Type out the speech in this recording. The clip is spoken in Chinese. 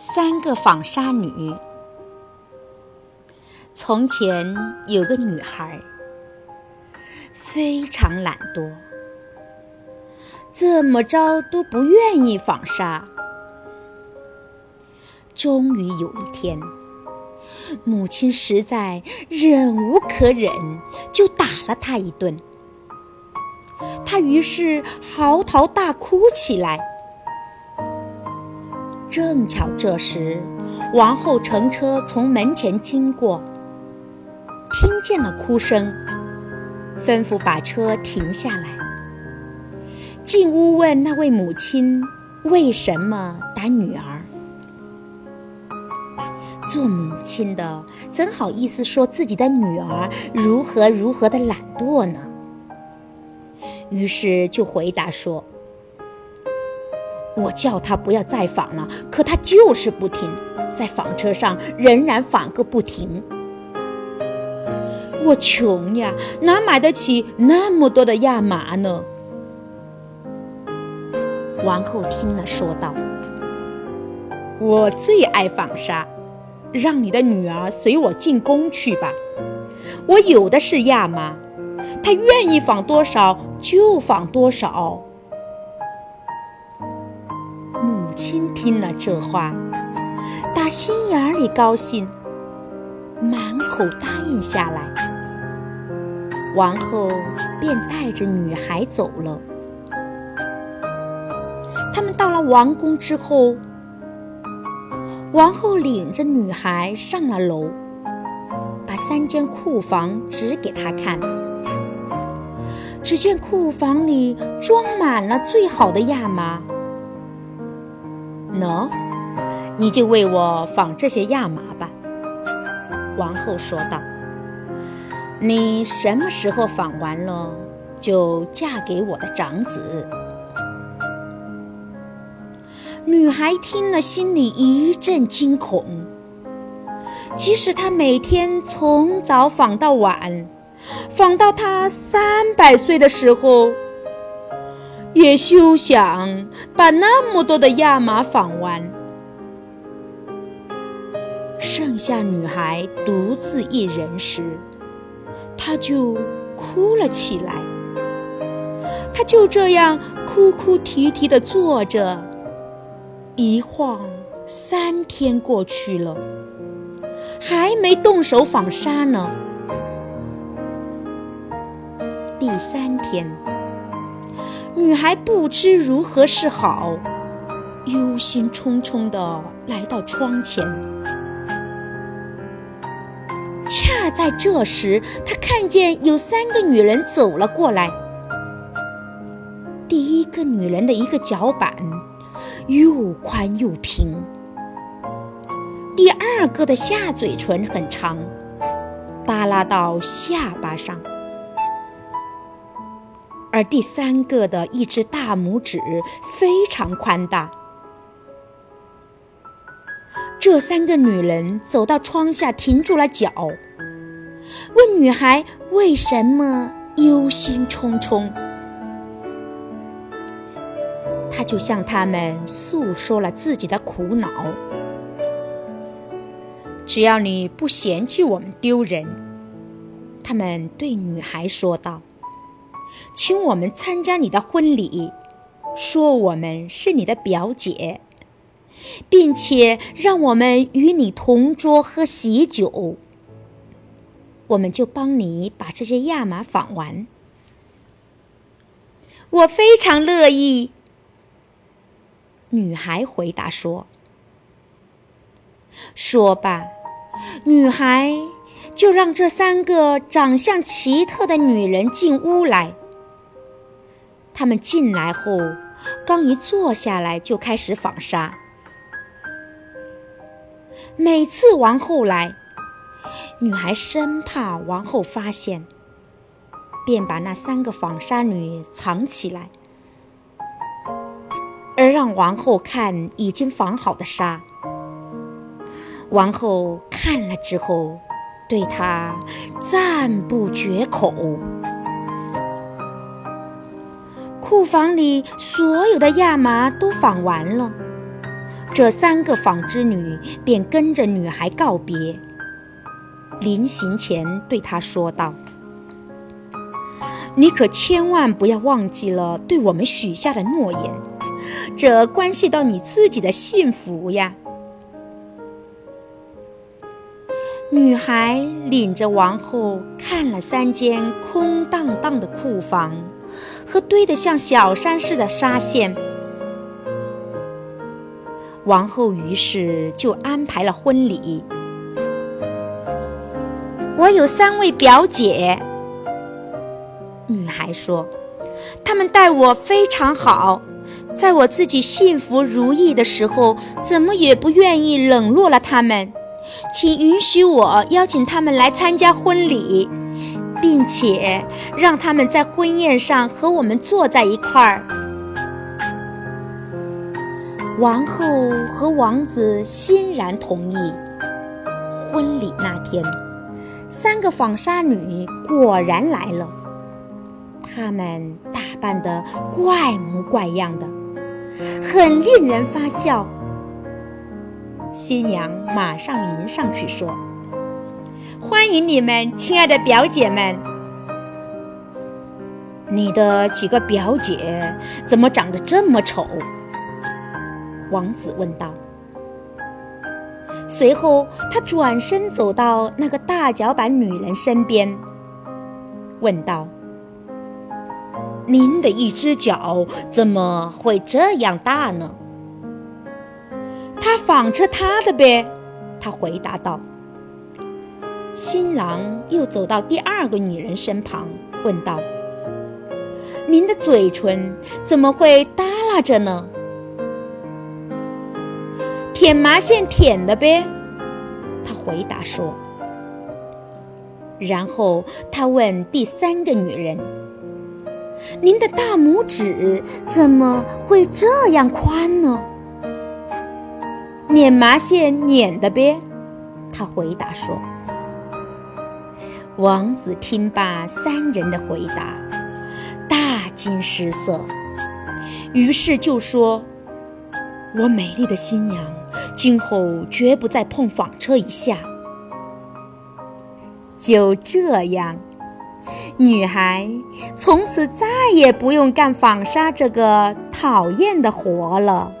三个纺纱女。从前有个女孩，非常懒惰，怎么着都不愿意纺纱。终于有一天，母亲实在忍无可忍，就打了她一顿。她于是嚎啕大哭起来。正巧这时，王后乘车从门前经过，听见了哭声，吩咐把车停下来，进屋问那位母亲为什么打女儿。做母亲的怎好意思说自己的女儿如何如何的懒惰呢？于是就回答说。我叫他不要再纺了，可他就是不听，在纺车上仍然纺个不停。我穷呀，哪买得起那么多的亚麻呢？王后听了，说道：“我最爱纺纱，让你的女儿随我进宫去吧。我有的是亚麻，她愿意纺多少就纺多少。”亲听了这话，打心眼里高兴，满口答应下来。王后便带着女孩走了。他们到了王宫之后，王后领着女孩上了楼，把三间库房指给她看。只见库房里装满了最好的亚麻。喏，你就为我纺这些亚麻吧。”王后说道。“你什么时候纺完了，就嫁给我的长子。”女孩听了，心里一阵惊恐。即使她每天从早纺到晚，纺到她三百岁的时候。也休想把那么多的亚麻纺完。剩下女孩独自一人时，她就哭了起来。她就这样哭哭啼啼地坐着，一晃三天过去了，还没动手纺纱呢。第三天。女孩不知如何是好，忧心忡忡地来到窗前。恰在这时，她看见有三个女人走了过来。第一个女人的一个脚板又宽又平，第二个的下嘴唇很长，耷拉到下巴上。而第三个的一只大拇指非常宽大。这三个女人走到窗下，停住了脚，问女孩为什么忧心忡忡。她就向他们诉说了自己的苦恼。只要你不嫌弃我们丢人，他们对女孩说道。请我们参加你的婚礼，说我们是你的表姐，并且让我们与你同桌喝喜酒。我们就帮你把这些亚麻纺完。我非常乐意。女孩回答说：“说吧，女孩。”就让这三个长相奇特的女人进屋来。他们进来后，刚一坐下来，就开始纺纱。每次王后来，女孩生怕王后发现，便把那三个纺纱女藏起来，而让王后看已经纺好的纱。王后看了之后。对他赞不绝口。库房里所有的亚麻都纺完了，这三个纺织女便跟着女孩告别。临行前，对她说道：“你可千万不要忘记了对我们许下的诺言，这关系到你自己的幸福呀。”女孩领着王后看了三间空荡荡的库房和堆得像小山似的纱线。王后于是就安排了婚礼。我有三位表姐，女孩说，她们待我非常好，在我自己幸福如意的时候，怎么也不愿意冷落了她们。请允许我邀请他们来参加婚礼，并且让他们在婚宴上和我们坐在一块儿。王后和王子欣然同意。婚礼那天，三个纺纱女果然来了，她们打扮得怪模怪样的，很令人发笑。新娘马上迎上去说：“欢迎你们，亲爱的表姐们。你的几个表姐怎么长得这么丑？”王子问道。随后，他转身走到那个大脚板女人身边，问道：“您的一只脚怎么会这样大呢？”他纺车他的呗，他回答道。新郎又走到第二个女人身旁，问道：“您的嘴唇怎么会耷拉着呢？”舔麻线舔的呗，他回答说。然后他问第三个女人：“您的大拇指怎么会这样宽呢？”捻麻线捻的呗，他回答说。王子听罢三人的回答，大惊失色，于是就说：“我美丽的新娘，今后绝不再碰纺车一下。”就这样，女孩从此再也不用干纺纱这个讨厌的活了。